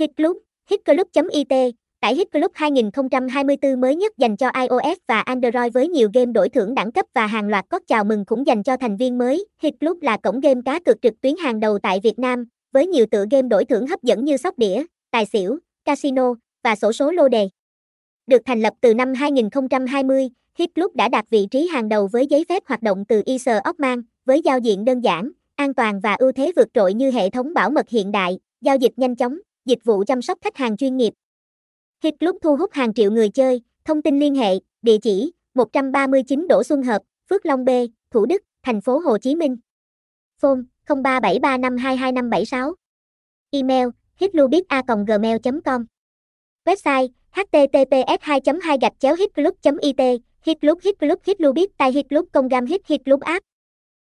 Hitclub, hitclub.it, tải Hitclub 2024 mới nhất dành cho iOS và Android với nhiều game đổi thưởng đẳng cấp và hàng loạt cốt chào mừng cũng dành cho thành viên mới. Hitclub là cổng game cá cược trực tuyến hàng đầu tại Việt Nam, với nhiều tựa game đổi thưởng hấp dẫn như sóc đĩa, tài xỉu, casino và sổ số lô đề. Được thành lập từ năm 2020, Hitclub đã đạt vị trí hàng đầu với giấy phép hoạt động từ ISO Oman, với giao diện đơn giản, an toàn và ưu thế vượt trội như hệ thống bảo mật hiện đại, giao dịch nhanh chóng, dịch vụ chăm sóc khách hàng chuyên nghiệp. Hit Club thu hút hàng triệu người chơi, thông tin liên hệ, địa chỉ 139 Đỗ Xuân Hợp, Phước Long B, Thủ Đức, thành phố Hồ Chí Minh. Phone 0373522576. Email hitlubit.gmail.com Website https 2 2 gạch chéo hitclub it Hitclub Hitclub Hitlubit tại Hitclub công gam Hit Hitclub app